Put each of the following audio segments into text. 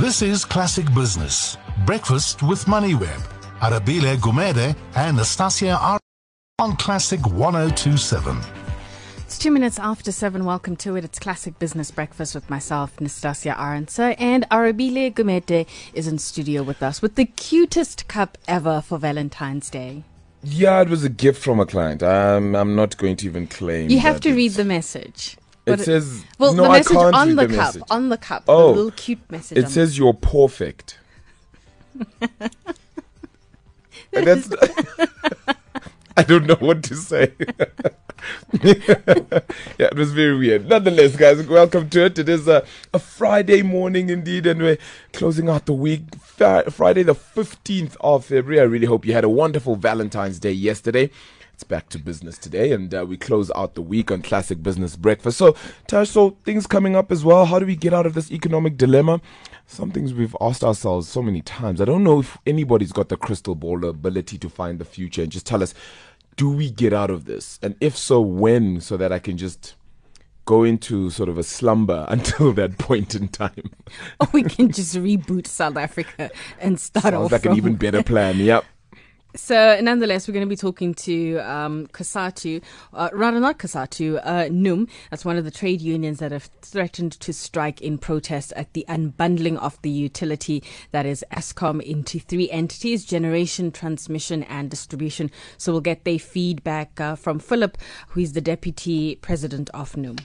This is Classic Business. Breakfast with MoneyWeb. Arabile Gumede and Nastasia R on Classic 1027. It's two minutes after seven. Welcome to it. It's Classic Business Breakfast with myself, Nastasia Arendse, and Arabile Gumede is in studio with us with the cutest cup ever for Valentine's Day. Yeah, it was a gift from a client. Um, I'm not going to even claim. You have to read the message. It says well, no. the message on the, the cup, message. on the cup, Oh. the little cute message. It says you're perfect. That's. I don't know what to say. yeah, it was very weird. Nonetheless, guys, welcome to it. It is a, a Friday morning indeed, and we're closing out the week. Fri- Friday, the 15th of February. I really hope you had a wonderful Valentine's Day yesterday. It's back to business today, and uh, we close out the week on Classic Business Breakfast. So, Tash, so things coming up as well. How do we get out of this economic dilemma? Some things we've asked ourselves so many times. I don't know if anybody's got the crystal ball ability to find the future and just tell us, do we get out of this? And if so, when? So that I can just go into sort of a slumber until that point in time. Or we can just reboot South Africa and start Sounds off like an even better plan. Yep. So, nonetheless, we're going to be talking to um, COSATU, uh, rather not COSATU, uh, NUM. That's one of the trade unions that have threatened to strike in protest at the unbundling of the utility that is Eskom into three entities generation, transmission, and distribution. So, we'll get their feedback uh, from Philip, who is the deputy president of NUM.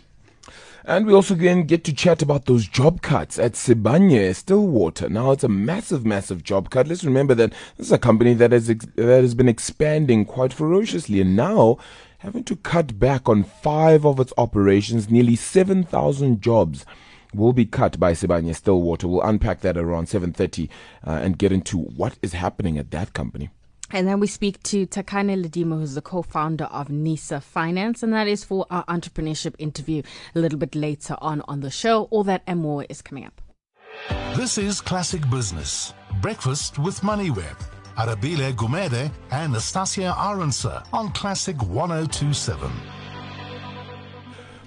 And we also then get to chat about those job cuts at Sibanye Stillwater. Now it's a massive, massive job cut. Let's remember that this is a company that has ex- that has been expanding quite ferociously, and now having to cut back on five of its operations, nearly seven thousand jobs. Will be cut by Sibanye Stillwater. We'll unpack that around 7:30 uh, and get into what is happening at that company. And then we speak to Takane Ladima, who's the co-founder of NISA Finance, and that is for our entrepreneurship interview a little bit later on on the show. All that and more is coming up. This is Classic Business. Breakfast with MoneyWeb. Arabile Gumede and Nastasia Arendse on Classic 1027.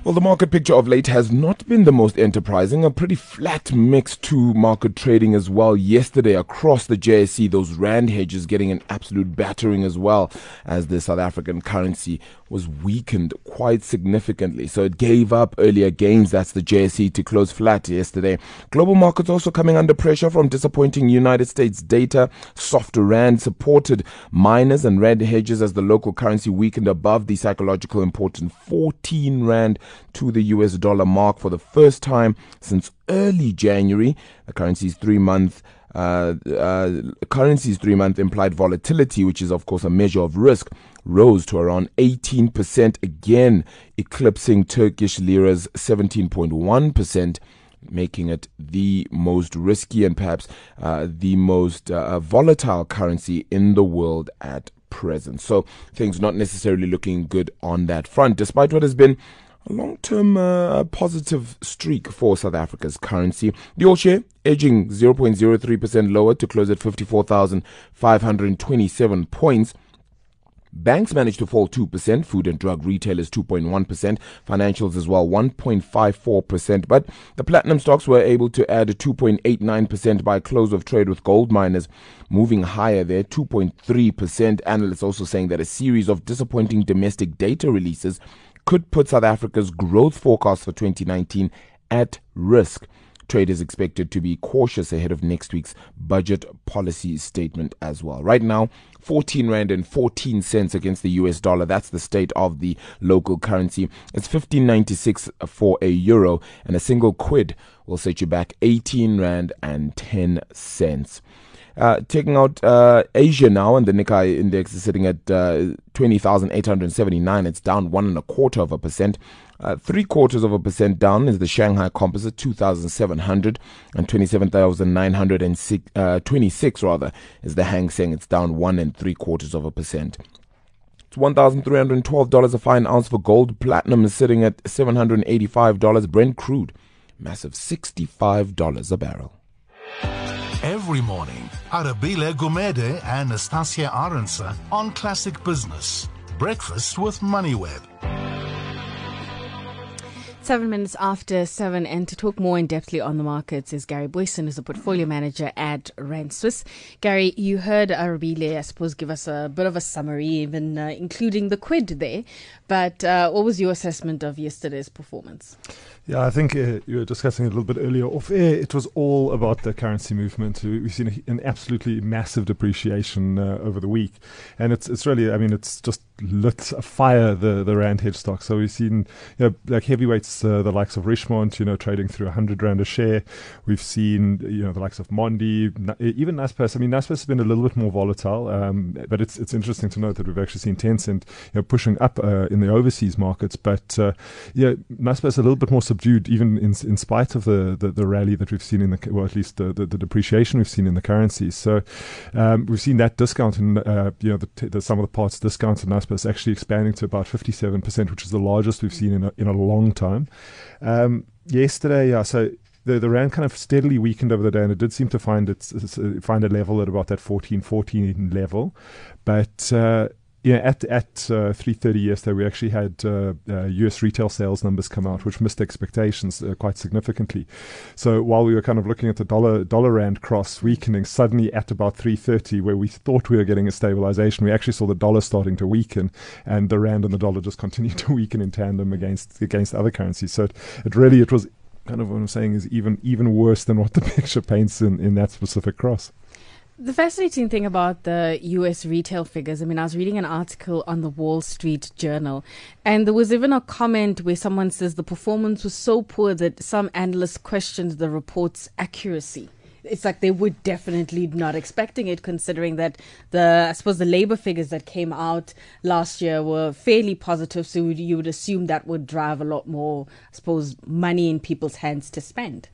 Well, the market picture of late has not been the most enterprising. A pretty flat mix to market trading as well. Yesterday, across the JSE, those rand hedges getting an absolute battering as well as the South African currency was weakened quite significantly. So it gave up earlier gains. That's the JSE to close flat yesterday. Global markets also coming under pressure from disappointing United States data. Softer rand supported miners and red hedges as the local currency weakened above the psychological important 14 rand to the US dollar mark for the first time since early January. The currency's three month uh, uh, currency's three month implied volatility, which is of course a measure of risk, rose to around 18%, again eclipsing Turkish lira's 17.1%. Making it the most risky and perhaps uh, the most uh, volatile currency in the world at present. So things not necessarily looking good on that front, despite what has been a long-term uh, positive streak for South Africa's currency. The all share edging 0.03% lower to close at 54,527 points. Banks managed to fall 2%, food and drug retailers 2.1%, financials as well 1.54%, but the platinum stocks were able to add 2.89% by close of trade with gold miners moving higher there 2.3%. Analysts also saying that a series of disappointing domestic data releases could put South Africa's growth forecast for 2019 at risk. Trade is expected to be cautious ahead of next week's budget policy statement as well. Right now, 14 rand and 14 cents against the US dollar. That's the state of the local currency. It's 15.96 for a euro, and a single quid will set you back 18 rand and 10 cents. Uh, taking out uh, Asia now, and the Nikkei index is sitting at uh, 20,879. It's down one and a quarter of a percent. Uh, three quarters of a percent down is the Shanghai Composite, 2,700 and 27,926 rather is the Hang Seng. It's down one and three quarters of a percent. It's $1,312 a fine ounce for gold. Platinum is sitting at $785. Brent crude, massive $65 a barrel. Every morning, Arabile Gumede and Nastasia Arendse on Classic Business. Breakfast with MoneyWeb. Seven minutes after seven, and to talk more in depthly on the markets is Gary Booysen, who's a portfolio manager at Rand Swiss. Gary, you heard Arabile, I suppose, give us a bit of a summary, even uh, including the quid there. But uh, what was your assessment of yesterday's performance? Yeah, I think uh, you were discussing it a little bit earlier off air. It was all about the currency movement. We've seen an absolutely massive depreciation uh, over the week, and it's it's really, I mean, it's just lit a fire the the rand hedge stock. So we've seen you know, like heavyweights, uh, the likes of Richemont, you know, trading through hundred rand a share. We've seen you know the likes of Mondi, even Naspers. I mean, Naspers has been a little bit more volatile, um, but it's it's interesting to note that we've actually seen Tencent you know pushing up uh, in the overseas markets. But uh, yeah, Naspers a little bit more subdued, even in in spite of the, the, the rally that we've seen in the well, at least the, the, the depreciation we've seen in the currencies. So um, we've seen that discount in uh, you know the, the sum of the parts discount in Naspers actually expanding to about fifty seven percent, which is the largest we've seen in a, in a long time. Um, yesterday, yeah, so the, the rand kind of steadily weakened over the day, and it did seem to find its, find a level at about that 14, 14 level. But uh, yeah, at at uh, 3:30 yesterday, we actually had uh, uh, U.S. retail sales numbers come out, which missed expectations uh, quite significantly. So while we were kind of looking at the dollar dollar rand cross weakening, suddenly at about 3:30, where we thought we were getting a stabilization, we actually saw the dollar starting to weaken, and the rand and the dollar just continued to weaken in tandem against against other currencies. So it, it really it was kind of what I'm saying is even even worse than what the picture paints in in that specific cross. The fascinating thing about the US retail figures, I mean, I was reading an article on the Wall Street Journal, and there was even a comment where someone says the performance was so poor that some analysts questioned the report's accuracy it's like they were definitely not expecting it, considering that the I suppose the labor figures that came out last year were fairly positive. So you would assume that would drive a lot more, I suppose, money in people's hands to spend.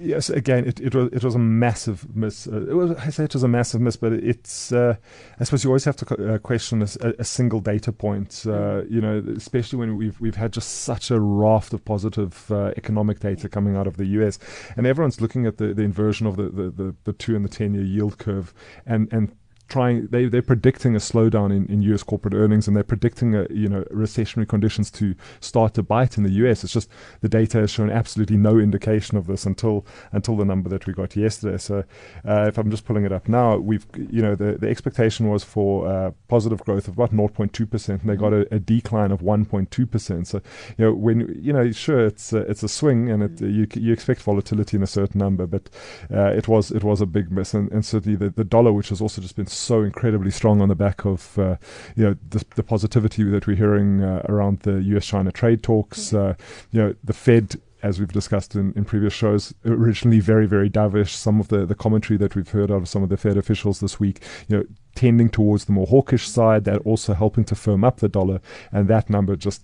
Yes, again, it, it was it was a massive miss. Uh, it was, I say it was a massive miss, but it's uh, I suppose you always have to uh, question a, a, single data point. Uh, mm. you know, especially when we've we've had just such a raft of positive uh, economic data coming out of the US, and everyone's looking at the, the inversion of the, the, the, the two and the ten year yield curve, and and trying they they're predicting a slowdown in, in US corporate earnings and they're predicting a, you know recessionary conditions to start to bite in the US. It's just the data has shown absolutely no indication of this until until the number that we got yesterday. So uh, if I'm just pulling it up now, we've you know the, the expectation was for uh, positive growth of about 0.2 percent, and they got a, a decline of 1.2 percent. So you know when you know sure it's a, it's a swing and it, you you expect volatility in a certain number, but uh, it was it was a big miss, and, and certainly the, the dollar, which has also just been so incredibly strong on the back of uh, you know the, the, positivity that we're hearing uh, around the U.S.-China trade talks. Uh, you know, the Fed as we've discussed in, in previous shows, originally very, very dovish. Some of the, the commentary that we've heard out of some of the Fed officials this week, you know, tending towards the more hawkish side, that also helping to firm up the dollar, and that number just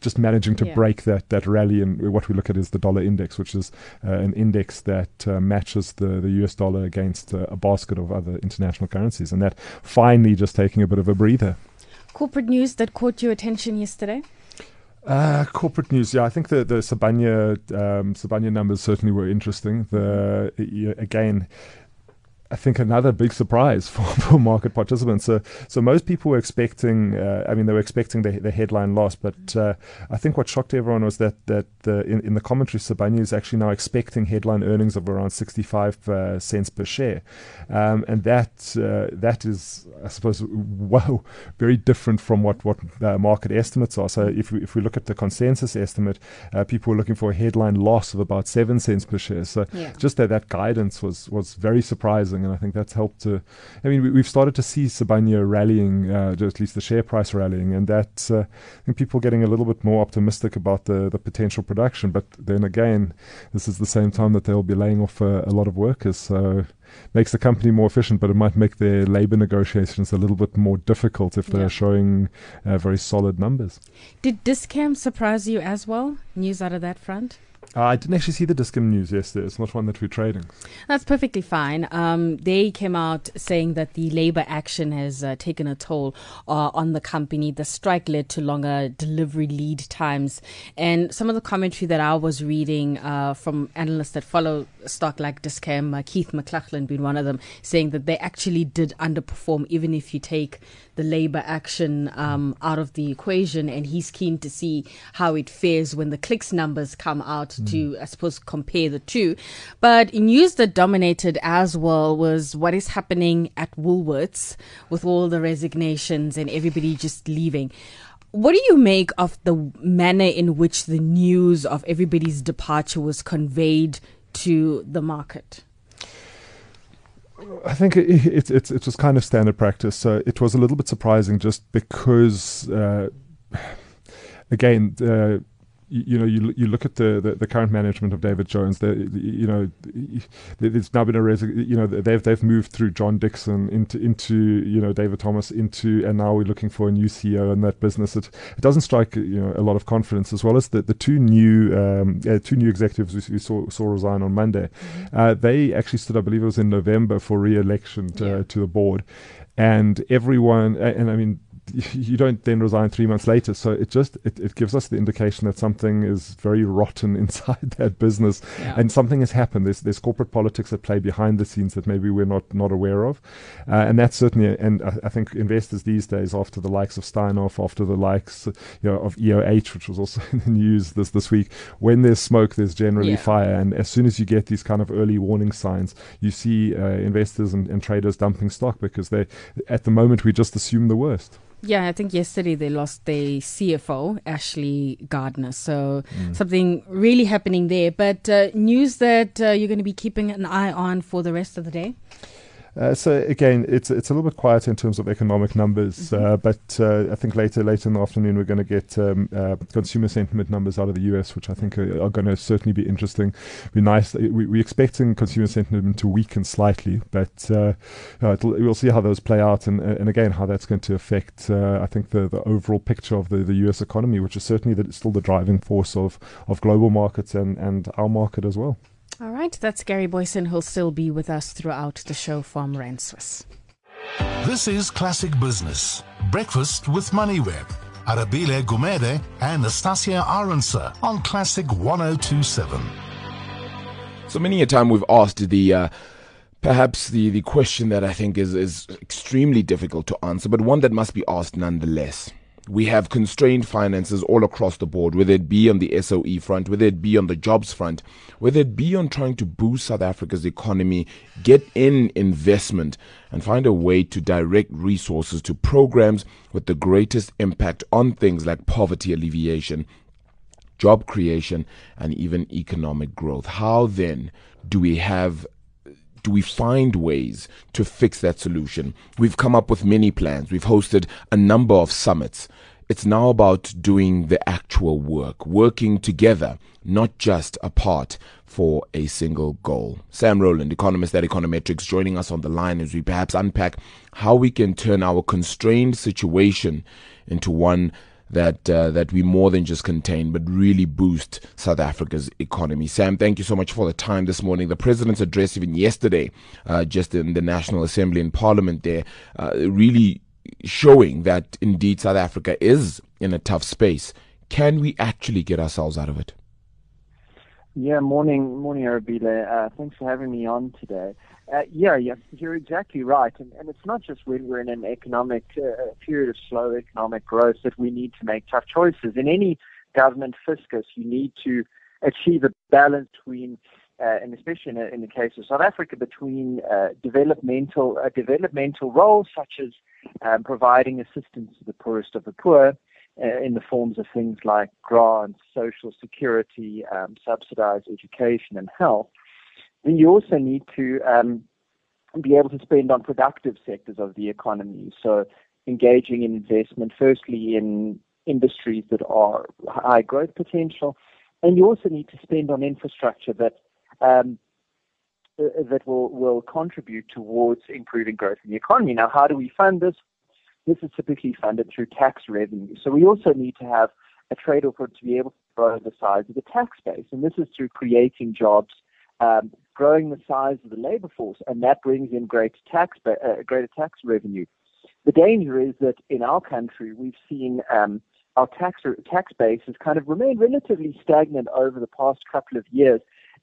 just managing to yeah. break that that rally. And what we look at is the dollar index, which is uh, an index that uh, matches the the US dollar against uh, a basket of other international currencies, and that finally just taking a bit of a breather. Corporate news that caught your attention yesterday. Uh, corporate news, yeah. I think the the Sibanye um, Sibanye numbers certainly were interesting. The again, I think another big surprise for, for market participants. So, so most people were expecting, uh, I mean, they were expecting the, the headline loss, but uh, I think what shocked everyone was that that uh, in, in the commentary, Sibanye is actually now expecting headline earnings of around 65 uh, cents per share, um, and that uh, that is, I suppose, wow, very different from what what uh, market estimates are. So, if we, if we look at the consensus estimate, people were looking for a headline loss of about seven cents per share. So, yeah. just that that guidance was was very surprising and I think that's helped to. I mean, we, have started to see Sibanye rallying, uh, at least the share price rallying, and that uh, I think people getting a little bit more optimistic about the the potential production. But then again, this is the same time that they'll be laying off uh, a lot of workers, so makes the company more efficient, but it might make their labor negotiations a little bit more difficult if they're yeah. showing uh, very solid numbers. Did Dis-Chem surprise you as well? News out of that front? Uh, I didn't actually see the Dis-Chem news yesterday. It's not one that we're trading. That's perfectly fine. Um, they came out saying that the labor action has uh, taken a toll uh, on the company. The strike led to longer delivery lead times. And some of the commentary that I was reading uh, from analysts that follow stock like Dis-Chem, uh, Keith McLachlan being one of them, saying that they actually did underperform, even if you take the labor action um, out of the equation, and he's keen to see how it fares when the clicks numbers come out mm. to, I suppose, compare the two. But news that dominated as well was what is happening at Woolworths with all the resignations and everybody just leaving. What do you make of the manner in which the news of everybody's departure was conveyed to the market? I think it, it, it, it, was kind of standard practice. So it was a little bit surprising just because, uh, again, uh, you, know, you you look at the, the, the, current management of David Jones. They, you know, there's now been a resi- you know they've they've moved through John Dixon into into you know David Thomas into and now we're looking for a new CEO in that business. It, it doesn't strike you know a lot of confidence as well as the, the two new um, uh, two new executives we, we, saw saw resign on Monday. Mm-hmm. Uh, they actually stood, I believe it was in November for re-election to, yeah. to the board, and everyone and I mean you don't then resign three months later. So it just it, it gives us the indication that something is very rotten inside that business, yeah. and something has happened. There's there's corporate politics that play behind the scenes that maybe we're not not aware of, uh, and that's certainly. And I, I, think investors these days, after the likes of Steinhoff, after the likes you know of EOH, which was also in the news this this week, when there's smoke, there's generally yeah. fire, and as soon as you get these kind of early warning signs, you see uh, investors and, and traders dumping stock because they at the moment we just assume the worst. Yeah, I think yesterday they lost their CFO, Ashley Gardner. So mm. something really happening there. But uh, news that uh, you're going to be keeping an eye on for the rest of the day? Uh, so again, it's it's a little bit quiet in terms of economic numbers, mm-hmm. uh, but uh, I think later later in the afternoon we're going to get um, uh, consumer sentiment numbers out of the US, which I think are, are going to certainly be interesting. Be nice. We, we're expecting consumer sentiment to weaken slightly, but uh, we'll see how those play out, and and again how that's going to affect. Uh, I think the, the overall picture of the, the US economy, which is certainly the, still the driving force of of global markets and and our market as well. All right, that's Gary Booysen, who'll still be with us throughout the show from RandSwiss. This is Classic Business, Breakfast with MoneyWeb. Arabile Gumede and Nastasia Arendse on Classic 1027. So many a time we've asked the uh, perhaps the, the question that I think is, is extremely difficult to answer, but one that must be asked nonetheless we have constrained finances all across the board, whether it be on the SOE front, whether it be on the jobs front, whether it be on trying to boost South Africa's economy, get in investment, and find a way to direct resources to programs with the greatest impact on things like poverty alleviation, job creation, and even economic growth. How then do we have do we find ways to fix that solution? We've come up with many plans. We've hosted a number of summits. It's now about doing the actual work, working together, not just apart for a single goal. Sam Rowland, economist at Econometrix, joining us on the line as we perhaps unpack how we can turn our constrained situation into one that uh, that we more than just contain, but really boost South Africa's economy. Sam, thank you so much for the time this morning. The president's address, even yesterday, uh, just in the National Assembly and Parliament, there, uh, really showing that indeed South Africa is in a tough space. Can we actually get ourselves out of it? Yeah, morning, morning, Arabile. Uh, thanks for having me on today. Uh, yeah, yeah, you're exactly right, and, and it's not just when we're in an economic uh, period of slow economic growth that we need to make tough choices. In any government fiscus, you need to achieve a balance between, uh, and especially in, in, the case of South Africa, between uh, developmental uh, developmental roles such as um, providing assistance to the poorest of the poor. Uh, in the forms of things like grants, social security, um, subsidized education, and health, then you also need to um, be able to spend on productive sectors of the economy. So engaging in investment, firstly in industries that are high growth potential, and you also need to spend on infrastructure that um, that will, will contribute towards improving growth in the economy. Now, how do we fund this? This is typically funded through tax revenue. So we also need to have a trade-off to be able to grow the size of the tax base, and this is through creating jobs um, growing the size of the labor force, and that brings in greater tax, uh, greater tax revenue. The danger is that in our country, we've seen um, our tax tax base has kind of remained relatively stagnant over the past couple of years,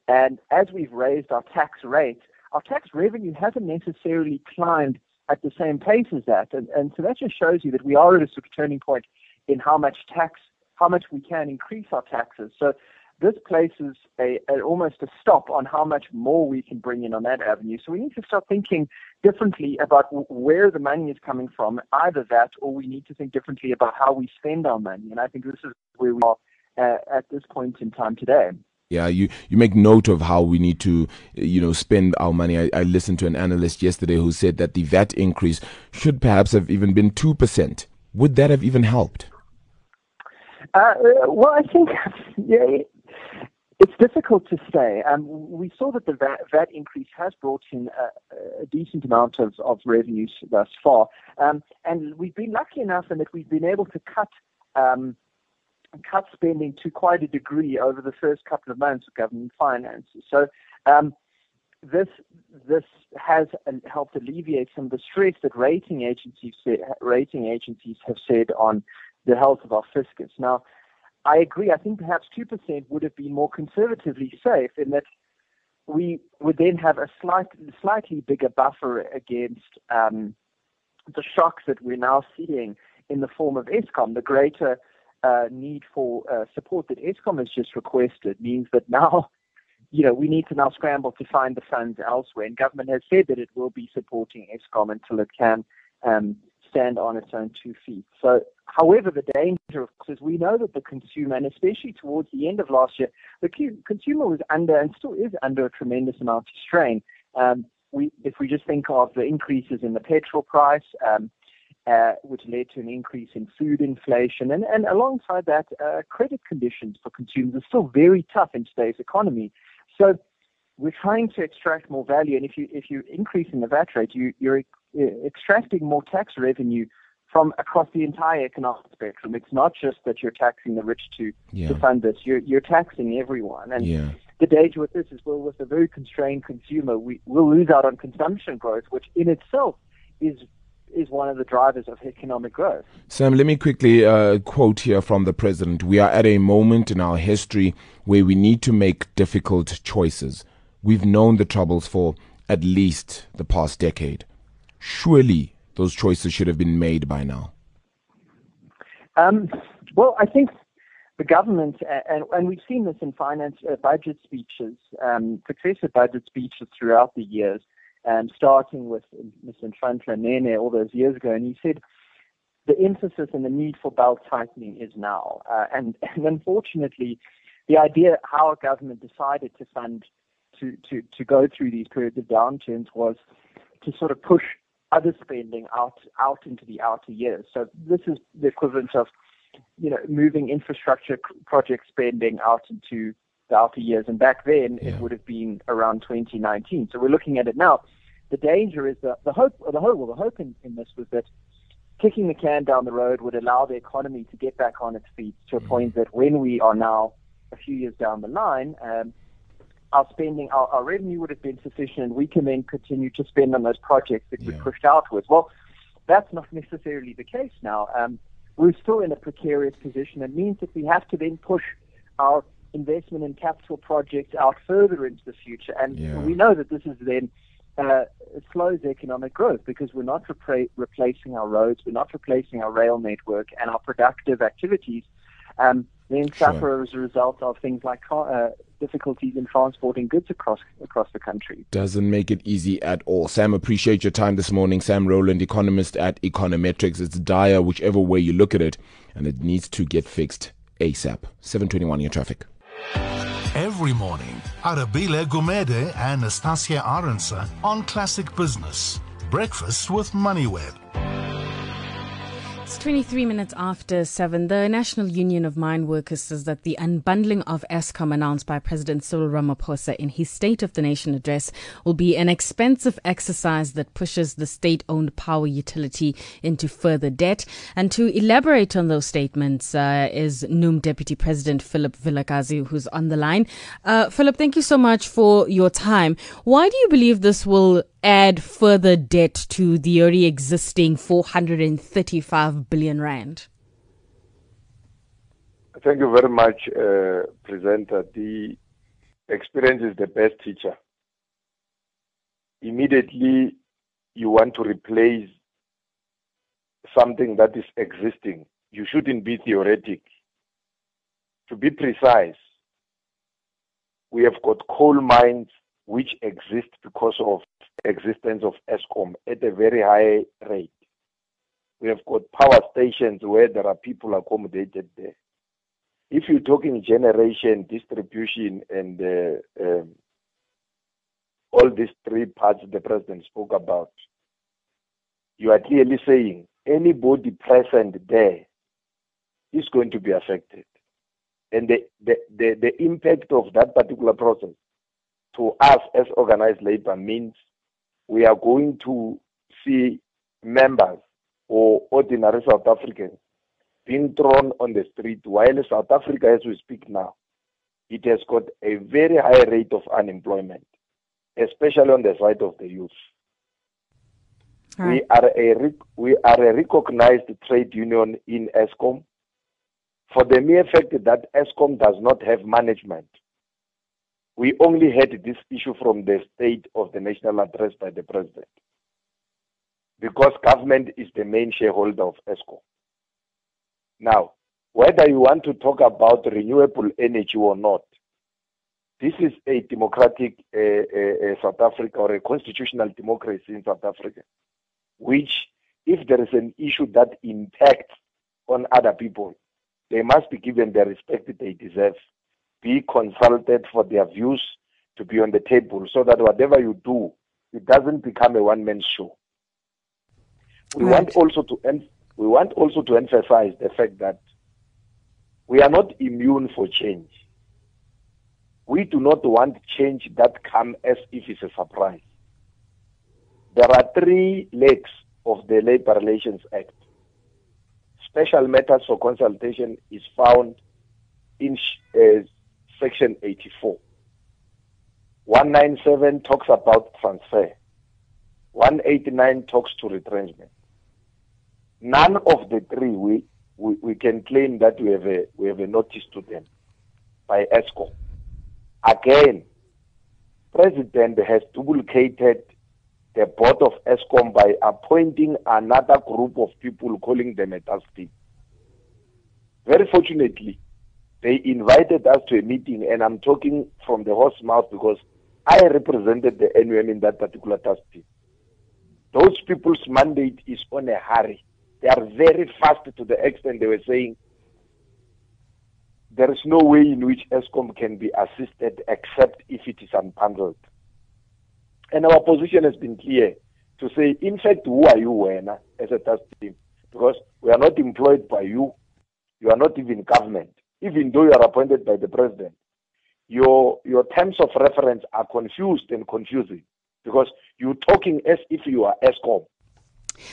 and as we've raised our tax rate, our tax revenue hasn't necessarily climbed at the same pace as that. And, and so that just shows you that we are at a sort of turning point in how much tax, how much we can increase our taxes. So this places a, a, almost a stop on how much more we can bring in on that avenue. So we need to start thinking differently about where the money is coming from, either that or we need to think differently about how we spend our money. And I think this is where we are uh, at this point in time today. Yeah, you, you make note of how we need to, you know, spend our money. I, I listened to an analyst yesterday who said that the VAT increase should perhaps have even been 2%. Would that have even helped? Uh, well, I think yeah, it's difficult to say. Um, we saw that the VAT, VAT increase has brought in a, a, decent amount of, of revenues thus far. Um, and we've been lucky enough in that we've been able to cut um, cut spending to quite a degree over the first couple of months of government finances. So um, this this has helped alleviate some of the stress that rating agencies rating agencies have said on the health of our fiscus. Now, I agree. I think perhaps two percent would have been more conservatively safe in that we would then have a slight, slightly bigger buffer against um, the shocks that we're now seeing in the form of Eskom. The greater uh, need for uh, support that Eskom has just requested means that now, you know, we need to now scramble to find the funds elsewhere. And government has said that it will be supporting Eskom until it can um, stand on its own two feet. So, however, the danger, of course, is we know that the consumer, and especially towards the end of last year, the consumer was under and still is under a tremendous amount of strain. Um, we, if we just think of the increases in the petrol price, um, uh, which led to an increase in food inflation. And, and alongside that, uh, credit conditions for consumers are still very tough in today's economy. So we're trying to extract more value. And if you if you're increasing the VAT rate, you, you're uh, extracting more tax revenue from across the entire economic spectrum. It's not just that you're taxing the rich to, yeah. to fund this. You're you're taxing everyone. And yeah. the danger with this is, well, with a very constrained consumer, we, we will lose out on consumption growth, which in itself is is one of the drivers of economic growth. Sam, let me quickly uh, quote here from the president. We are at a moment in our history where we need to make difficult choices. We've known the troubles for at least the past decade. Surely those choices should have been made by now. Um, well, I think the government, and, and we've seen this in finance uh, budget speeches, um, successive budget speeches throughout the years, um, starting with Mr. Nhlanhla Nene all those years ago, and he said the emphasis and the need for belt tightening is now. Uh, and, and unfortunately, the idea how a government decided to fund to, to, to go through these periods of downturns was to sort of push other spending out out into the outer years. So this is the equivalent of you know moving infrastructure project spending out into outer years. And back then, yeah. it would have been around 2019. So we're looking at it now. The danger is that the hope, or the hope, well, the hope in, in this was that kicking the can down the road would allow the economy to get back on its feet to a mm. point that when we are now a few years down the line, um, our spending, our, our, revenue would have been sufficient, and we can then continue to spend on those projects that yeah. we pushed outwards. Well, that's not necessarily the case now. Um, we're still in a precarious position. It means that we have to then push our investment in capital projects out further into the future. And yeah. we know that this is then uh, it slows economic growth because we're not repra- replacing our roads, we're not replacing our rail network, and our productive activities um, then suffer sure. as a result of things like car, uh, difficulties in transporting goods across across the country. Doesn't make it easy at all. Sam, appreciate your time this morning. Sam Rowland, economist at Econometrix. It's dire whichever way you look at it, and it needs to get fixed ASAP. 721 in traffic. Every morning, Arabile Gumede and Nastasia Arendse on Classic Business. Breakfast with MoneyWeb. It's 23 minutes after 7. The National Union of Mine Workers says that the unbundling of Eskom announced by President Cyril Ramaphosa in his State of the Nation address will be an expensive exercise that pushes the state owned power utility into further debt. And to elaborate on those statements uh, is NUM Deputy President Philip Vilakazi, who's on the line. Uh, Philip, thank you so much for your time. Why do you believe this will add further debt to the already existing 435 billion rand? Thank you very much, uh, presenter. The experience is the best teacher. Immediately you want to replace something that is existing, you shouldn't be theoretic. To be precise, we have got coal mines which exist because of existence of Eskom at a very high rate. We have got power stations where there are people accommodated there. If you're talking generation, distribution, and uh, um, all these three parts the president spoke about, you are clearly saying anybody present there is going to be affected. And the, the, the, the impact of that particular process to us as organized labor means we are going to see members or ordinary South Africans being thrown on the street while South Africa, as we speak now, it has got a very high rate of unemployment, especially on the side of the youth. Right. We are a we are a recognized trade union in Eskom for the mere fact that Eskom does not have management. We only had this issue from the state of the national address by the president because government is the main shareholder of Eskom. Now, whether you want to talk about renewable energy or not, this is a democratic uh, uh, South Africa or a constitutional democracy in South Africa, which, if there is an issue that impacts on other people, they must be given the respect they deserve, be consulted for their views to be on the table so that whatever you do, it doesn't become a one man show. We right. want also to we want also to emphasize the fact that we are not immune for change. We do not want change that come as if it's a surprise. There are three legs of the Labor Relations Act. Special matters for consultation is found in uh, section 84. 197 talks about transfer. 189 talks to retrenchment. None of the three we, we, we can claim that we have a we have a notice to them by Eskom. Again, President has duplicated the board of Eskom by appointing another group of people calling them a task team. Very fortunately, they invited us to a meeting, and I'm talking from the horse mouth because I represented the NUM in that particular task team. Those people's mandate is on a hurry. They are very fast to the extent they were saying there is no way in which Eskom can be assisted except if it is unbundled. And our position has been clear to say, in fact, who are you, Wena, as a task team? Because we are not employed by you. You are not even government. Even though you are appointed by the president, your your terms of reference are confused and confusing because you're talking as if you are Eskom.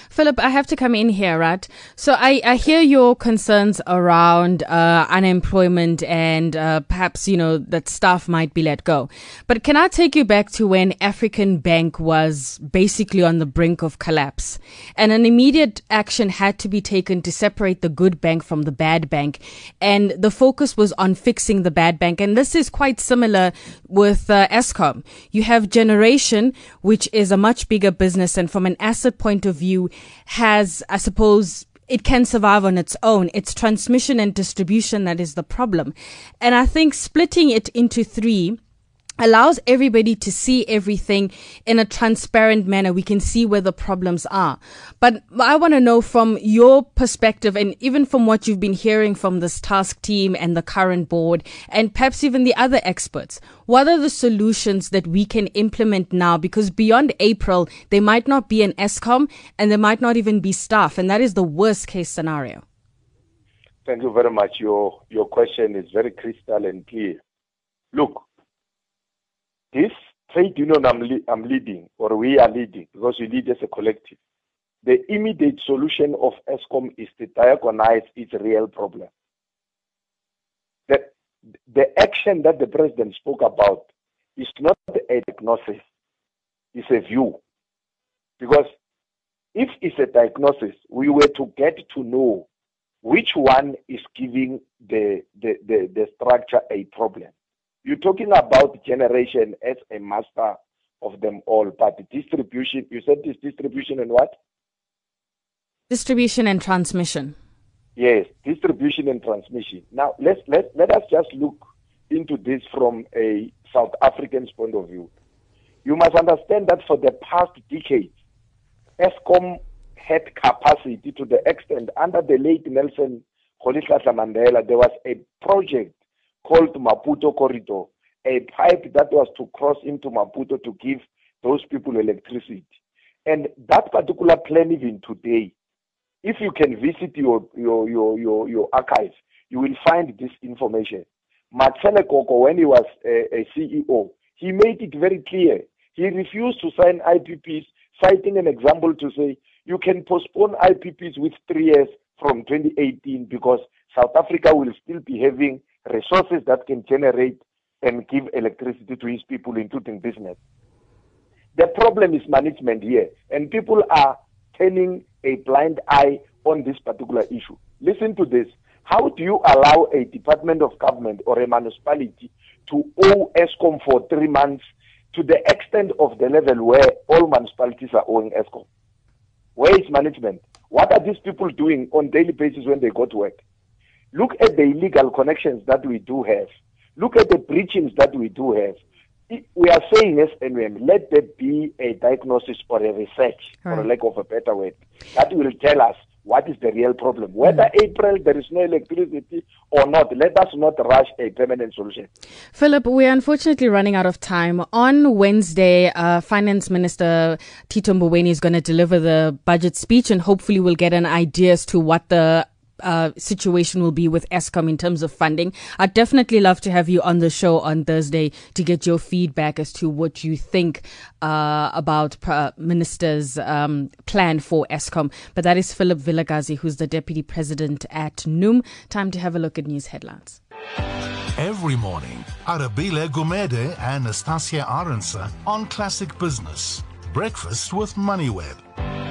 Philip, I have to come in here, right? So I, I hear your concerns around uh, unemployment and uh, perhaps, you know, that staff might be let go. But can I take you back to when African Bank was basically on the brink of collapse and an immediate action had to be taken to separate the good bank from the bad bank. And the focus was on fixing the bad bank. And this is quite similar with uh, Eskom. You have Generation, which is a much bigger business and from an asset point of view, has, I suppose, it can survive on its own. It's transmission and distribution that is the problem. And I think splitting it into three allows everybody to see everything in a transparent manner. We can see where the problems are. But I want to know from your perspective and even from what you've been hearing from this task team and the current board and perhaps even the other experts, what are the solutions that we can implement now? Because beyond April, there might not be an Eskom and there might not even be staff. And that is the worst case scenario. Thank you very much. Your, your question is very crystal and clear. Look, trade union I'm, le- I'm leading, or we are leading, because we lead as a collective, the immediate solution of Eskom is to diagnose its real problem. The, the action that the president spoke about is not a diagnosis, it's a view. Because if it's a diagnosis, we were to get to know which one is giving the, the, the, the structure a problem. You're talking about generation as a master of them all. But distribution, you said this distribution and what? Distribution and transmission. Yes, distribution and transmission. Now let's let let us just look into this from a South African's point of view. You must understand that for the past decades, Eskom had capacity to the extent under the late Nelson Rolihlahla Mandela, there was a project called Maputo Corridor, a pipe that was to cross into Maputo to give those people electricity. And that particular plan, even today, if you can visit your your your your, your archives, you will find this information. Matshela Koko, when he was a, a CEO, he made it very clear. He refused to sign IPPs, citing an example to say you can postpone IPPs with three years from 2018 because South Africa will still be having resources that can generate and give electricity to its people, including business. The problem is management here, and people are turning a blind eye on this particular issue. Listen to this. How do you allow a department of government or a municipality to owe Eskom for three months to the extent of the level where all municipalities are owing Eskom? Where is management? What are these people doing on daily basis when they go to work? Look at the illegal connections that we do have. Look at the breachings that we do have we are saying yes, NUM, let there be a diagnosis or a research, right. for lack of a better word, that will tell us what is the real problem. Whether mm. April there is no electricity or not, let us not rush a permanent solution. Philip, we are unfortunately running out of time. On Wednesday, uh, Finance Minister Tito Mboweni is going to deliver the budget speech, and hopefully we'll get an idea as to what the uh, situation will be with Eskom in terms of funding. I'd definitely love to have you on the show on Thursday to get your feedback as to what you think uh, about uh, Minister's um, plan for Eskom. But that is Philip Vilakazi, who's the Deputy President at NUM. Time to have a look at news headlines. Every morning, Arabile Gumede and Nastasia Arendse on Classic Business. Breakfast with MoneyWeb.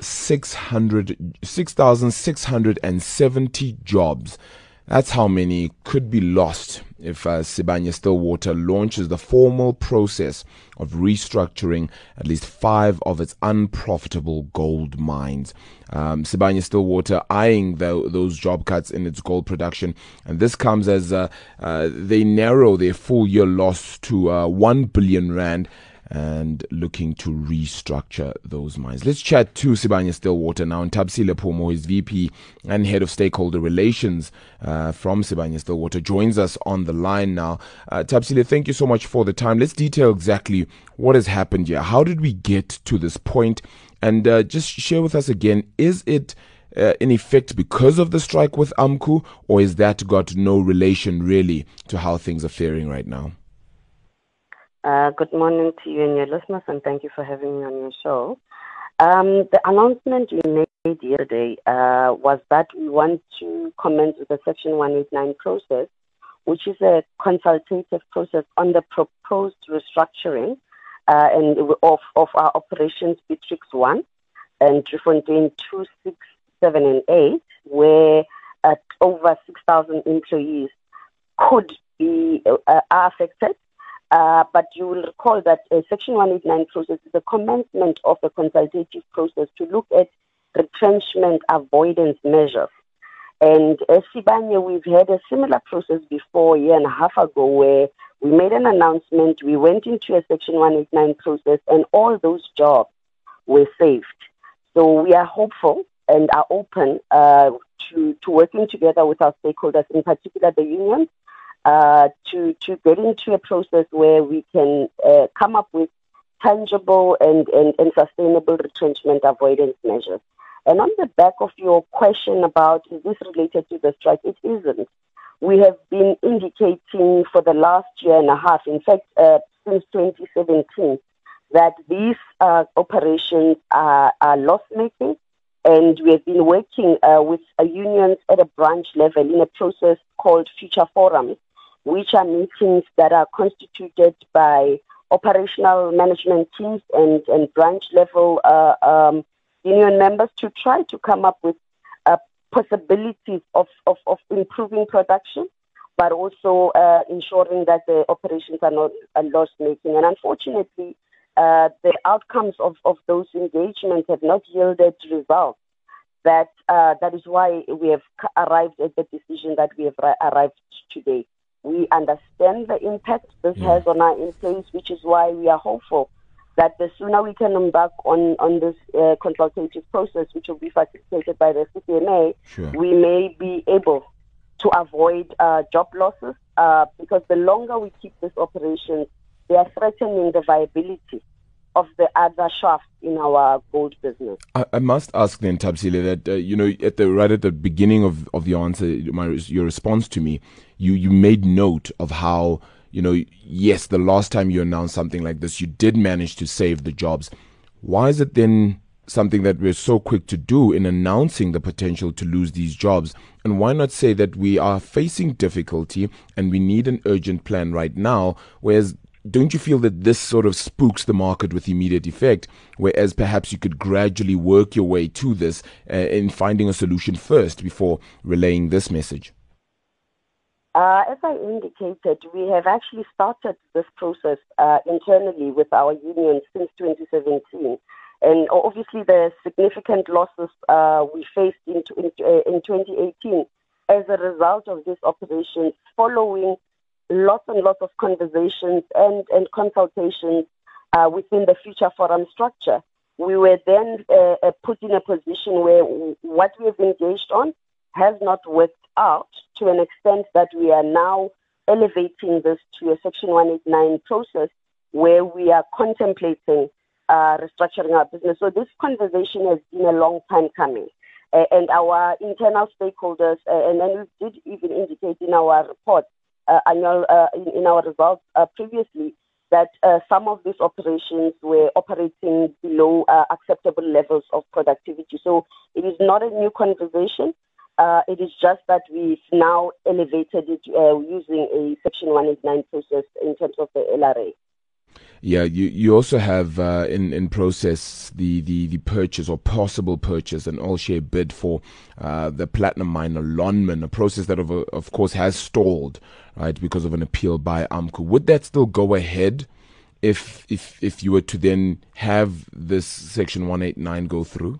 6,670 jobs. That's how many could be lost if uh, Sibanye Stillwater launches the formal process of restructuring at least five of its unprofitable gold mines. Um, Sibanye Stillwater eyeing the, those job cuts in its gold production, and this comes as uh, uh, they narrow their full year loss to uh, 1 billion rand and looking to restructure those mines. Let's chat to Sibanye Stillwater now. And Thabisile Phumo, his VP and Head of Stakeholder Relations uh, from Sibanye Stillwater, joins us on the line now. Uh, Thabisile, thank you so much for the time. Let's detail exactly what has happened here. How did we get to this point? And uh, just share with us again, is it uh, in effect because of the strike with AMCU, or is that got no relation really to how things are faring right now? Uh, good morning to you and your listeners, and thank you for having me on your show. Um, the announcement we made yesterday uh, was that we want to commence the Section 189 process, which is a consultative process on the proposed restructuring uh, and of, of our operations Beatrix 1 and Driefontein 2, 6, 7, and 8, where over 6,000 employees could be uh, affected uh, but you will recall that uh, Section 189 process is the commencement of the consultative process to look at retrenchment avoidance measures. And as Sibanye, we've had a similar process before a year and a half ago where we made an announcement, we went into a Section 189 process, and all those jobs were saved. So we are hopeful and are open uh, to, to working together with our stakeholders, in particular the unions, uh, to to get into a process where we can uh, come up with tangible and, and, and sustainable retrenchment avoidance measures. And on the back of your question about is this related to the strike, it isn't. We have been indicating for the last year and a half, in fact, uh, since 2017, that these uh, operations are, are loss making. And we have been working uh, with unions at a branch level in a process called Future Forums, which are meetings that are constituted by operational management teams and, and branch level uh, um, union members to try to come up with uh, possibilities of, of, of improving production, but also uh, ensuring that the operations are not loss making. And unfortunately, uh, the outcomes of, of those engagements have not yielded results. That uh, that is why we have arrived at the decision that we have arrived today. We understand the impact this yeah. has on our employees, which is why we are hopeful that the sooner we can embark on, on this uh, consultative process, which will be facilitated by the CCMA, sure. we may be able to avoid uh, job losses uh, because the longer we keep this operation, they are threatening the viability of the other shafts in our gold business. I, I must ask then, Thabisile, that uh, you know, at the right at the beginning of, of your answer, my, your response to me, you you made note of how you know, yes, the last time you announced something like this, you did manage to save the jobs. Why is it then something that we're so quick to do in announcing the potential to lose these jobs? And why not say that we are facing difficulty and we need an urgent plan right now? Whereas, don't you feel that this sort of spooks the market with immediate effect? Whereas perhaps you could gradually work your way to this uh, in finding a solution first before relaying this message? Uh, as I indicated, we have actually started this process uh, internally with our union since 2017. And obviously, the significant losses uh, we faced in, in, uh, in 2018 as a result of these operations, following lots and lots of conversations and, and consultations uh, within the Future Forum structure. We were then uh, put in a position where what we have engaged on has not worked out to an extent that we are now elevating this to a Section 189 process where we are contemplating uh, restructuring our business. So this conversation has been a long time coming. Uh, and our internal stakeholders, uh, and then we did even indicate in our report, uh, annual, uh, in, in, our results uh, previously, that some of these operations were operating below acceptable levels of productivity. So it is not a new conversation. Uh, it is just that we've now elevated it uh, using a Section 189 process in terms of the LRA. Yeah, you, you also have uh, in in process the, the, the purchase or possible purchase an all share bid for uh, the platinum miner Lonmin, a process that of of course has stalled right because of an appeal by AMCU. Would that still go ahead if if if you were to then have this Section 189 go through?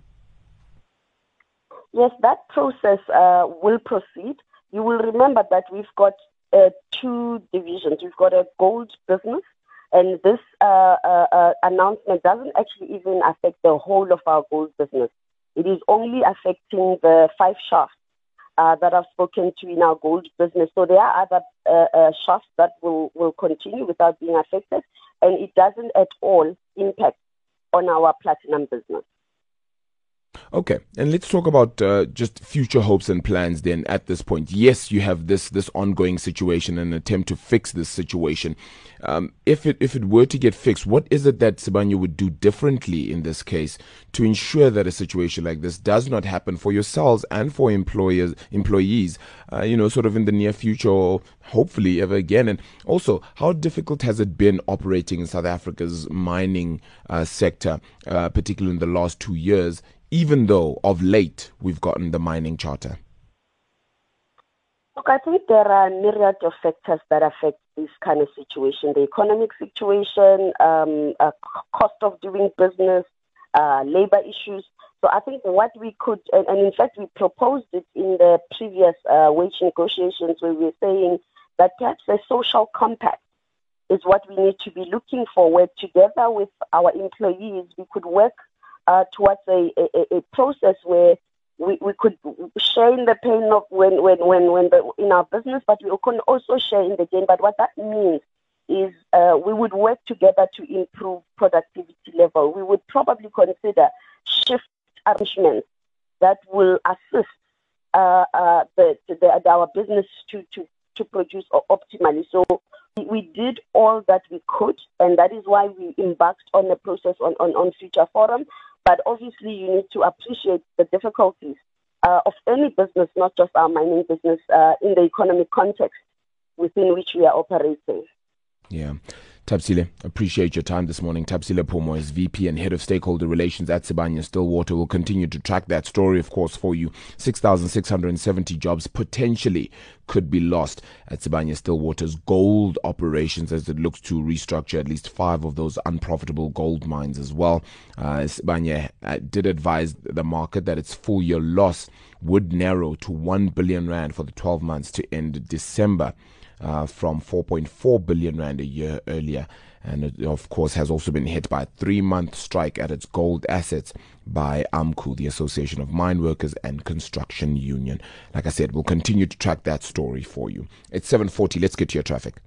Yes, that process uh, will proceed. You will remember that we've got uh, two divisions. We've got a gold business, and this uh, uh, uh announcement doesn't actually even affect the whole of our gold business. It is only affecting the five shafts uh, that I've spoken to in our gold business. So there are other uh, shafts that will, will continue without being affected, and it doesn't at all impact on our platinum business. Okay, and let's talk about uh, just future hopes and plans. Then, at this point, yes, you have this this ongoing situation, and attempt to fix this situation. Um, if it if it were to get fixed, what is it that Sibanye would do differently in this case to ensure that a situation like this does not happen for yourselves and for employers employees? Uh, you know, sort of in the near future, or hopefully ever again. And also, how difficult has it been operating in South Africa's mining uh, sector, uh, particularly in the last two years? Even though of late we've gotten the mining charter? Look, I think there are myriad of factors that affect this kind of situation the economic situation, um, uh, cost of doing business, uh, labor issues. So I think what we could, and, and in fact, we proposed it in the previous uh, wage negotiations where we were saying that perhaps a social compact is what we need to be looking for, where together with our employees, we could work uh, towards a, a, a, process where we, we could share in the pain of when when when when the, in our business, but we can also share in the gain. But what that means is uh, we would work together to improve productivity level. We would probably consider shift arrangements that will assist uh, uh, the, the, our business to, to, to produce optimally. So we did all that we could, and that is why we embarked on the process on, on, on Future Forum. But obviously, you need to appreciate the difficulties uh, of any business, not just our mining business, uh, in the economic context within which we are operating. Yeah. Thabisile, appreciate your time this morning. Thabisile Phumo is VP and Head of Stakeholder Relations at Sibanye Stillwater. We'll continue to track that story, of course, for you. 6,670 jobs potentially could be lost at Sibanye Stillwater's gold operations as it looks to restructure at least five of those unprofitable gold mines as well. Uh, Sibanye uh, did advise the market that its full year loss would narrow to 1 billion rand for the 12 months to end December uh, from 4.4 billion rand a year earlier. And it, of course, has also been hit by a three month strike at its gold assets by AMCU, the Association of Mine Workers and Construction Union. Like I said, we'll continue to track that story for you. It's 740. Let's get to your traffic.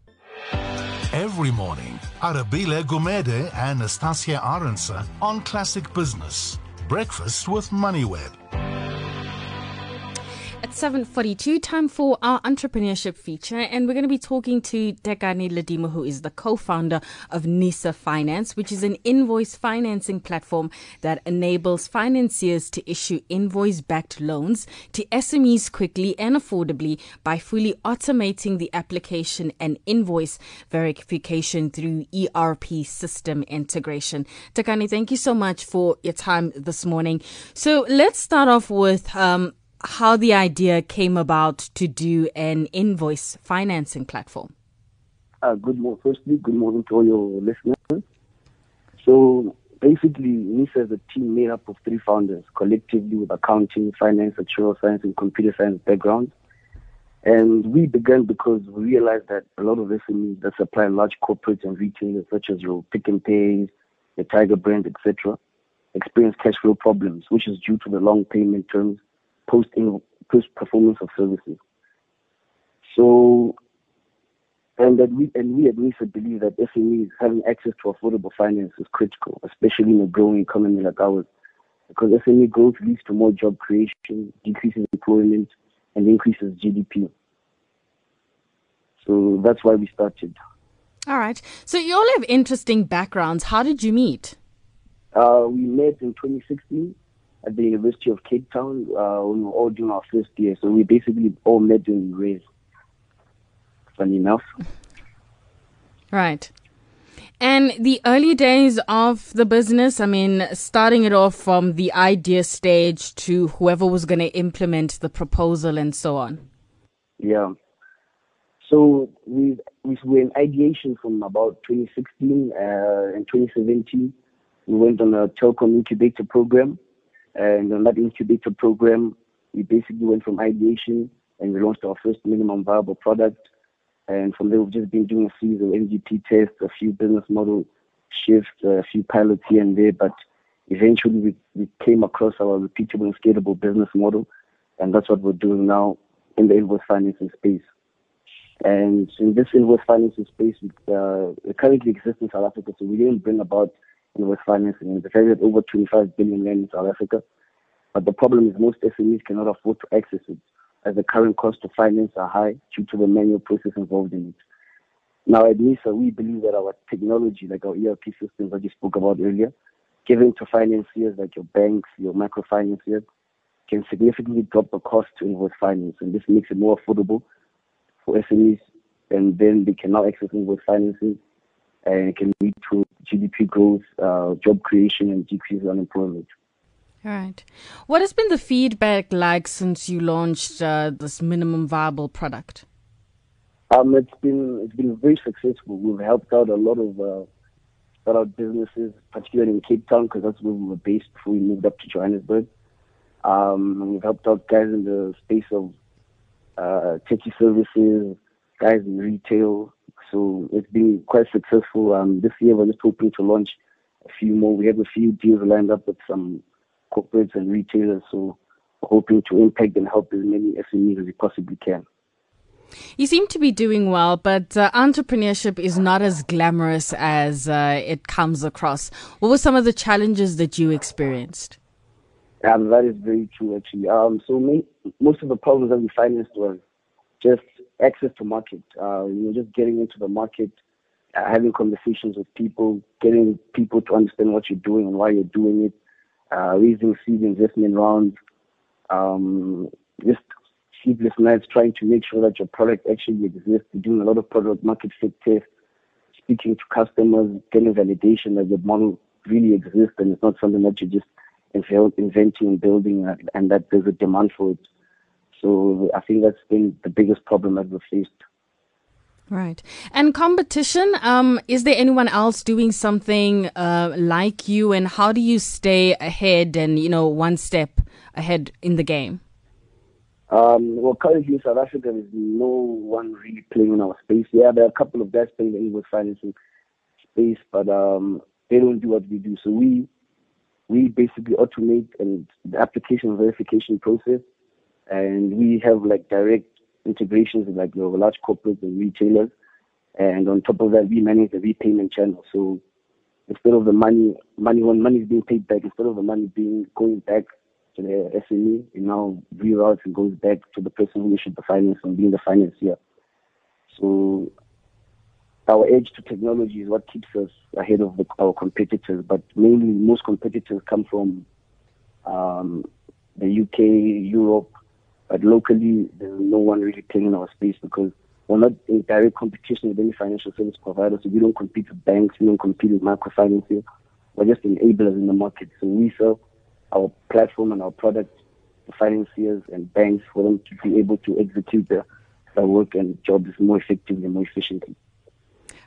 Every morning, Arabile Gumede and Nastasia Arendse on Classic Business. Breakfast with MoneyWeb. At 7.42, time for our entrepreneurship feature. And we're going to be talking to Tekani Ledimo, who is the co-founder of NISA Finance, which is an invoice financing platform that enables financiers to issue invoice-backed loans to SMEs quickly and affordably by fully automating the application and invoice verification through ERP system integration. Tekani, thank you so much for your time this morning. So let's start off with um, how the idea came about to do an invoice financing platform. Uh, good morning. Firstly, good morning to all your listeners. So basically, NISA is a team made up of three founders, collectively with accounting, finance, actuarial science, and computer science backgrounds. And we began because we realized that a lot of SMEs that supply large corporates and retailers, such as your Pick n Pay, the Tiger brand, etc., experience cash flow problems, which is due to the long payment terms post post performance of services. So, and that we and we at NISA believe that SMEs having access to affordable finance is critical, especially in a growing economy like ours, because SME growth leads to more job creation, decreases employment, and increases GDP. So that's why we started. All right. So you all have interesting backgrounds. How did you meet? Uh, we met in 2016 at the University of Cape Town uh, we were all doing our first year. So we basically all met in race. Funny enough. Right. And the early days of the business, I mean, starting it off from the idea stage to whoever was going to implement the proposal and so on. Yeah. So we we were in ideation from about 2016 uh, and 2017. We went on a telecom incubator program and on that incubator program, we basically went from ideation and we launched our first minimum viable product. And from there, we've just been doing a series of MVP tests, a few business model shifts, a few pilots here and there. But eventually, we, we came across our repeatable and scalable business model. And that's what we're doing now in the invoice financing space. And in this invoice financing space, uh, it currently exists in South Africa. So we didn't bring about with financing. Fact that over 25 billion rand in South Africa. But the problem is most SMEs cannot afford to access it, as the current cost of finance are high due to the manual process involved in it. Now at NISA, uh, we believe that our technology, like our ERP systems that you spoke about earlier, given to financiers like your banks, your microfinanciers, can significantly drop the cost to invoice finance, and this makes it more affordable for SMEs, and then they can now access invoice financing, and it can lead to GDP growth, uh, job creation, and decrease unemployment. All right. What has been the feedback like since you launched uh, this minimum viable product? Um, it's been it's been very successful. We've helped out a lot of uh, startup businesses, particularly in Cape Town, because that's where we were based before we moved up to Johannesburg. Um, we've helped out guys in the space of uh, techie services, guys in retail, so it's been quite successful. Um, this year we're just hoping to launch a few more. We have a few deals lined up with some corporates and retailers. So we're hoping to impact and help as many SMEs as we possibly can. You seem to be doing well, but uh, entrepreneurship is not as glamorous as uh, it comes across. What were some of the challenges that you experienced? Um, that is very true, actually. Um, so me, most of the problems that we financed was just access to market. Uh, you know, just getting into the market, uh, having conversations with people, getting people to understand what you're doing and why you're doing it, uh, raising seed investment rounds, um, just sleepless nights trying to make sure that your product actually exists, You're doing a lot of product market fit tests, speaking to customers, getting validation that the model really exists and it's not something that you're just inventing and building and that there's a demand for it. So I think that's been the biggest problem that we've faced. Right. And competition, um, is there anyone else doing something uh, like you and how do you stay ahead and, you know, one step ahead in the game? Um, well, currently in South Africa, there's no one really playing in our space. Yeah, there are a couple of guys playing the invoice financing space, but um, they don't do what we do. So we we basically automate and the application verification process, and we have like direct integrations with like know, large corporates and retailers. And on top of that, we manage the repayment channel. So instead of the money, money when money is being paid back, instead of the money being going back to the SME, it now reroutes and goes back to the person who issued the finance and being the financier. So our edge to technology is what keeps us ahead of the, our competitors. But mainly, most competitors come from um, the UK, Europe, but locally, there's no one really playing in our space because we're not in direct competition with any financial service provider. So we don't compete with banks, we don't compete with microfinance. We're just enablers in the market. So we sell our platform and our product to financiers and banks for them to be able to execute their, their work and jobs more effectively and more efficiently.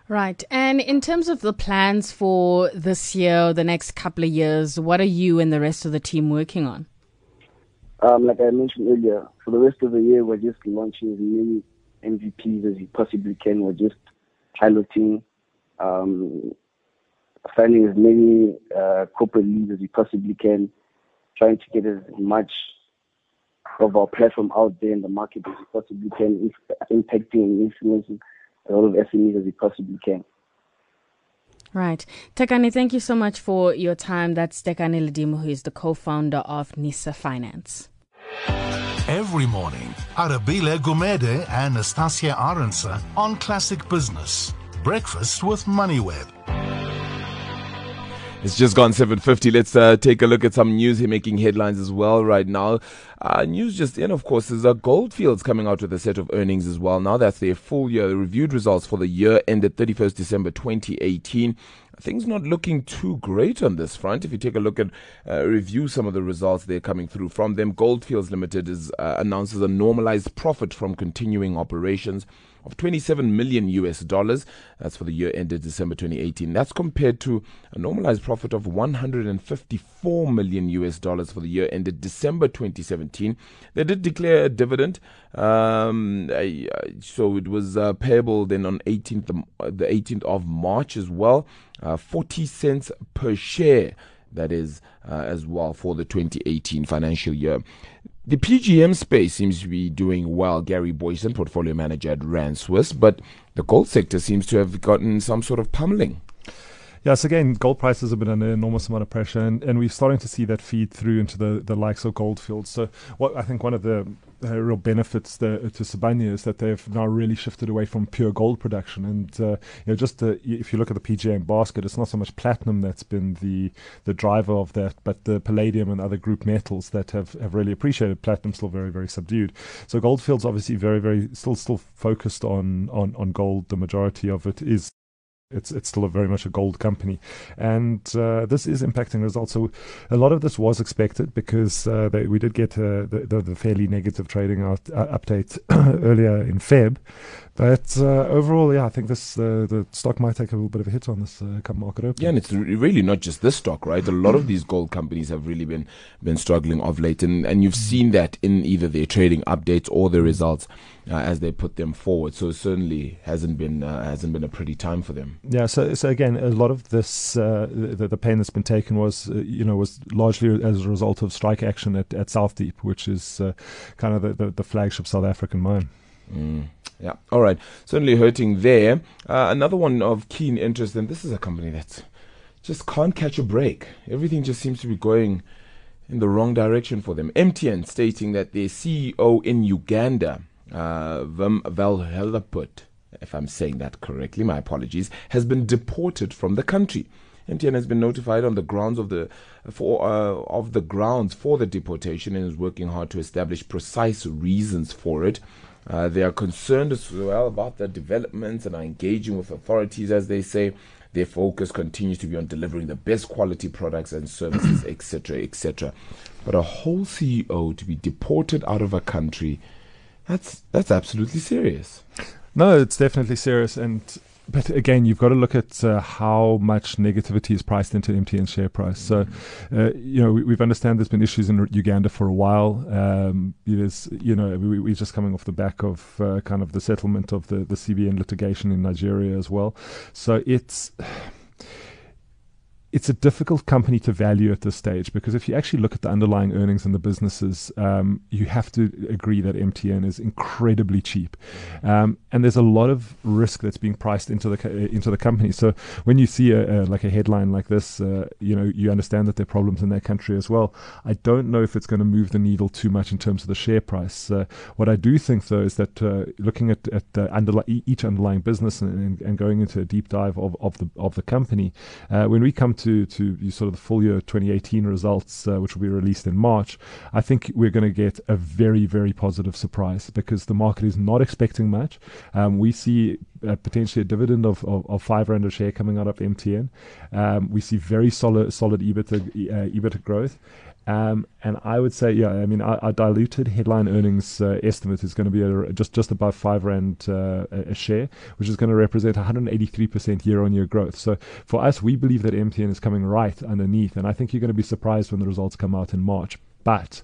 Right. And in terms of the plans for this year, the next couple of years, what are you and the rest of the team working on? Um, like I mentioned earlier, for the rest of the year, we're just launching as many MVPs as we possibly can. We're just piloting, um, finding as many uh, corporate leads as we possibly can, trying to get as much of our platform out there in the market as we possibly can, impacting and influencing a lot of SMEs as we possibly can. Right. Tekani, thank you so much for your time. That's Tekani Ledimo, who is the co-founder of Nisa Finance. Every morning, Arabile Gumede and Nastasia Arendse on Classic Business. Breakfast with MoneyWeb. It's just gone 7.50. Let's uh, take a look at some news here making headlines as well right now. Uh, news just in, of course, is uh, Goldfields coming out with a set of earnings as well. Now that's their full year reviewed results for the year ended 31st December 2018 things not looking too great on this front. If you take a look at uh, review some of the results they're coming through from them, Goldfields Limited is uh, announces a normalized profit from continuing operations of 27 million US dollars. That's for the year ended December 2018. That's compared to a normalized profit of 154 million US dollars for the year ended December 2017. They did declare a dividend, um, so it was uh, payable then on 18th the 18th of March as well, uh, 40 cents per share. That is uh, as well for the 2018 financial year. The PGM space seems to be doing well. Gary Booysen, portfolio manager at RandSwiss, but the gold sector seems to have gotten some sort of pummeling. Yes, again, gold prices have been under enormous amount of pressure, and, and we're starting to see that feed through into the, the likes of gold fields. So, what I think one of the uh, real benefits the, to Sibanye is that they've now really shifted away from pure gold production. And uh, you know, just uh, if you look at the PGM basket, it's not so much platinum that's been the the driver of that, but the palladium and other group metals that have, have really appreciated. Platinum still very very subdued. So Goldfields obviously very very still still focused on on on gold. The majority of it is it's it's still very much a gold company, and uh, this is impacting results. So a lot of this was expected because uh, they, we did get uh, the, the, the fairly negative trading out, uh, update earlier in Feb, but uh, overall, yeah, I think this uh, the stock might take a little bit of a hit on this come market open. Yeah, and it's really not just this stock, right? A lot of these gold companies have really been been struggling of late, and and you've seen that in either their trading updates or their results as they put them forward. So it certainly hasn't been hasn't been a pretty time for them. Yeah, so so again, a lot of this uh, the, the pain that's been taken was uh, you know was largely as a result of strike action at, at South Deep, which is uh, kind of the, the, the, flagship South African mine. Mm. Yeah, all right. Certainly hurting there. Uh, another one of keen interest, and this is a company that just can't catch a break. Everything just seems to be going in the wrong direction for them. MTN stating that their CEO in Uganda, uh, Wim Vanhelleputte, if I'm saying that correctly, my apologies, has been deported from the country. MTN has been notified on the grounds of the for uh, of the grounds for the deportation and is working hard to establish precise reasons for it. Uh, they are concerned as well about the developments and are engaging with authorities, as they say. Their focus continues to be on delivering the best quality products and services, etc., etc. But a whole CEO to be deported out of a country, that's that's absolutely serious. No, it's definitely serious, and but again, you've got to look at uh, how much negativity is priced into MTN share price. So, uh, you know, we, we've understand there's been issues in Uganda for a while. Um, it is, you know, we, we're just coming off the back of uh, kind of the settlement of the, the CBN litigation in Nigeria as well. So it's it's a difficult company to value at this stage because if you actually look at the underlying earnings in the businesses, um, you have to agree that MTN is incredibly cheap, um, and there's a lot of risk that's being priced into the into the company. So when you see a, a like a headline like this, uh, you know you understand that there are problems in that country as well. I don't know if it's going to move the needle too much in terms of the share price. Uh, what I do think though is that uh, looking at at the underli- each underlying business and, and, going into a deep dive of, of the of the company, uh, when we come to to sort of the full year 2018 results, uh, which will be released in March, I think we're going to get a very very positive surprise because the market is not expecting much. Um, we see uh, potentially a dividend of, of, of five rand a share coming out of MTN. Um, we see very solid solid EBITDA uh, EBITDA growth, um, and I would say, yeah, I mean, our, our diluted headline earnings uh, estimate is going to be a, just just above five rand uh, a share, which is going to represent 183% year-on-year growth. So for us, we believe that MTN is coming right underneath, and I think you're going to be surprised when the results come out in March. But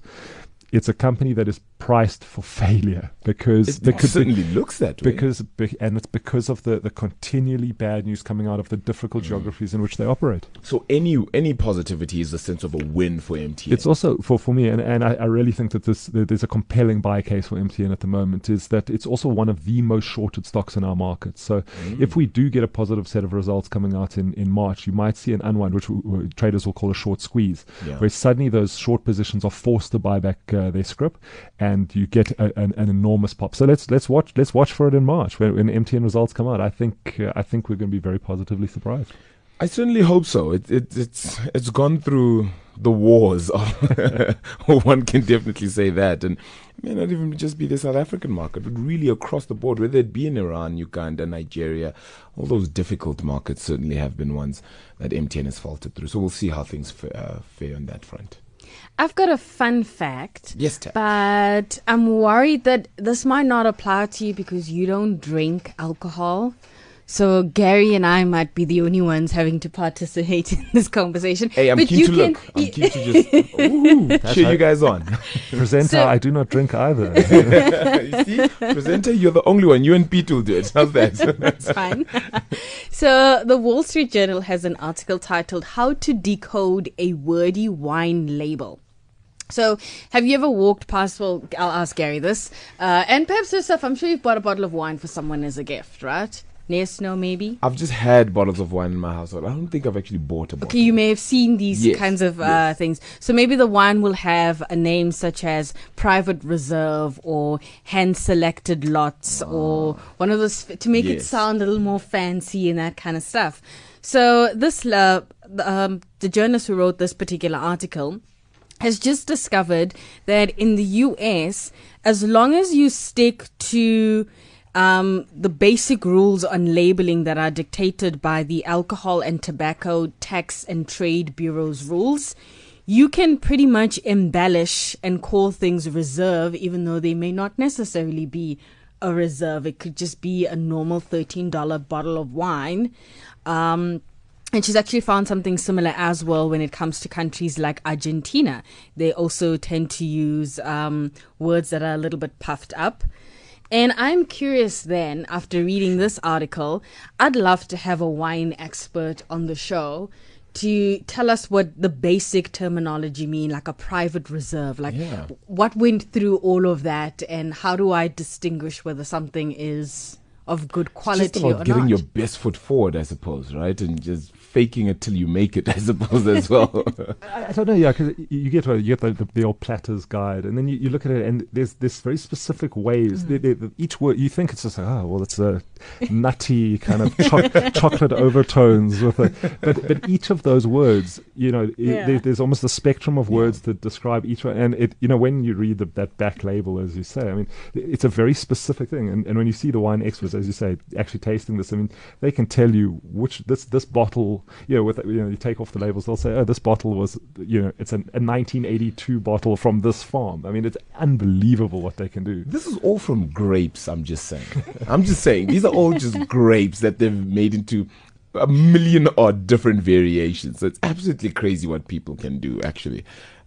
it's a company that is priced for failure because it because certainly looks that way. because and it's because of the, the continually bad news coming out of the difficult mm. geographies in which they operate. So any any positivity is a sense of a win for MTN. It's also for, for me, and, and I, I really think that this that there's a compelling buy case for MTN at the moment. Is that it's also one of the most shorted stocks in our market. So mm. if we do get a positive set of results coming out in, in March, you might see an unwind, which we, traders will call a short squeeze, yeah. where suddenly those short positions are forced to buy back uh, their scrip, and you get a, an, an, enormous pop. So let's let's watch let's watch for it in March when, when MTN results come out. I think uh, I think we're going to be very positively surprised. I certainly hope so. It, it, it's it's gone through the wars. one can definitely say that, and it may not even just be the South African market, but really across the board, whether it be in Iran, Uganda, Nigeria, all those difficult markets certainly have been ones that MTN has faltered through. So we'll see how things f- uh, fare on that front. I've got a fun fact. Yes, Tab. But I'm worried that this might not apply to you because you don't drink alcohol. So Gary and I might be the only ones having to participate in this conversation. Hey, I'm but keen you to can, look. I'm keen to just ooh, cheer you guys on. Presenter, so, I do not drink either. you see, presenter, you're the only one. You and Pete will do it. How's that? That's fine. so the Wall Street Journal has an article titled "How to Decode a Wordy Wine Label." So, have you ever walked past? Well, I'll ask Gary this, uh, and perhaps yourself. I'm sure you've bought a bottle of wine for someone as a gift, right? Yes, no, maybe. I've just had bottles of wine in my household. I don't think I've actually bought a bottle. Okay, you may have seen these yes, kinds of uh, yes. things. So maybe the wine will have a name such as Private Reserve or Hand Selected Lots or one of those to make it sound a little more fancy and that kind of stuff. So this uh, um, the journalist who wrote this particular article has just discovered that in the US, as long as you stick to um, the basic rules on labeling that are dictated by the Alcohol and Tobacco Tax and Trade Bureau's rules, you can pretty much embellish and call things reserve, even though they may not necessarily be a reserve. It could just be a normal $13 bottle of wine. Um, and she's actually found something similar as well when it comes to countries like Argentina. They also tend to use um, words that are a little bit puffed up. And I'm curious then, after reading this article, I'd love to have a wine expert on the show to tell us what the basic terminology mean, like a private reserve, like Yeah. what went through all of that, and how do I distinguish whether something is of good It's quality just or about getting not? your best foot forward, I suppose, right? And just faking it till you make it, I suppose, as well. I, I don't know, yeah, because you get you get the, the, the old Platter's guide, and then you, you look at it, and there's there's very specific ways. Mm. They- they- each word you think it's just like, oh, well, it's a nutty kind of cho- chocolate overtones with a, but but each of those words, you know, i- Yeah. there, there's almost a spectrum of words that describe each one, and it, you know, when you read the, that back label, as you say, I mean, it's a very specific thing, and, and when you see the wine experts, as you say, actually tasting this, I mean, they can tell you which this this bottle, you know, with you know, you take off the labels, they'll say, oh, this bottle was, you know, it's an, a 1982 bottle from this farm. I mean, it's unbelievable what they can do. This is all from grapes, I'm just saying. I'm just saying. These are all just grapes that they've made into a million odd different variations. So it's absolutely crazy what people can do, actually,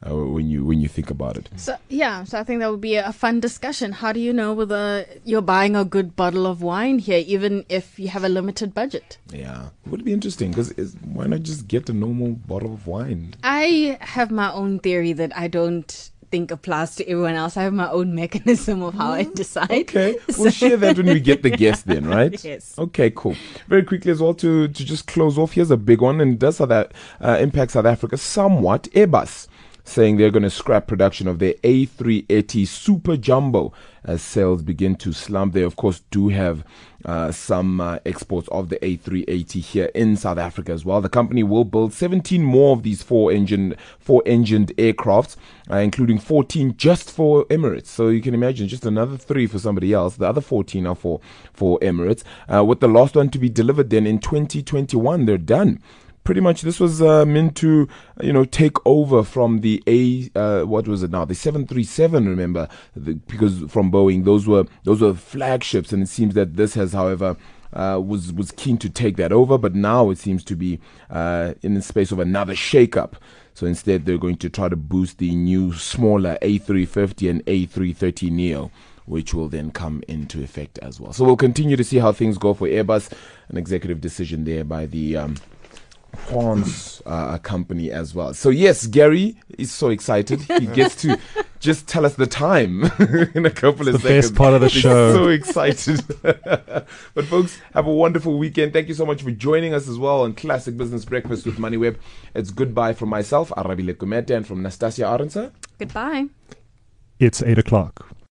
uh, when you when you think about it. So yeah, so I think that would be a fun discussion. How do you know whether you're buying a good bottle of wine here, even if you have a limited budget? Yeah, it would be interesting because why not just get a normal bottle of wine? I have my own theory that I don't think applies to everyone else. I have my own mechanism of how I decide. Okay, we'll share that when we get the guest then, right? Yes. Okay, cool. Very quickly as well to, to just close off, here's a big one and does that uh, impact South Africa somewhat. Airbus saying they're going to scrap production of their A380 Super Jumbo as sales begin to slump. They, of course, do have uh, some uh, exports of the A380 here in South Africa as well. The company will build 17 more of these four engine four engined aircrafts, uh, including 14 just for Emirates. So you can imagine just another three for somebody else. The other 14 are for for Emirates. Uh, with the last one to be delivered then in 2021, they're done pretty much this was uh, meant to you know take over from the a uh, what was it now the 737 remember the, because from boeing those were those were flagships and it seems that this has however uh, was was keen to take that over but now it seems to be uh, in the space of another shakeup so instead they're going to try to boost the new smaller a350 and a330 neo which will then come into effect as well. So we'll continue to see how things go for Airbus. An executive decision there by the um, Quan's uh, company as well. So yes, Gary is so excited. He gets to just tell us the time in a couple of the best seconds. part of the He's show. So excited. but folks, have a wonderful weekend. Thank you so much for joining us as well on Classic Business Breakfast with MoneyWeb. It's goodbye from myself, Arabile Gumede, and from Nastasia Arendse. Goodbye. It's eight o'clock.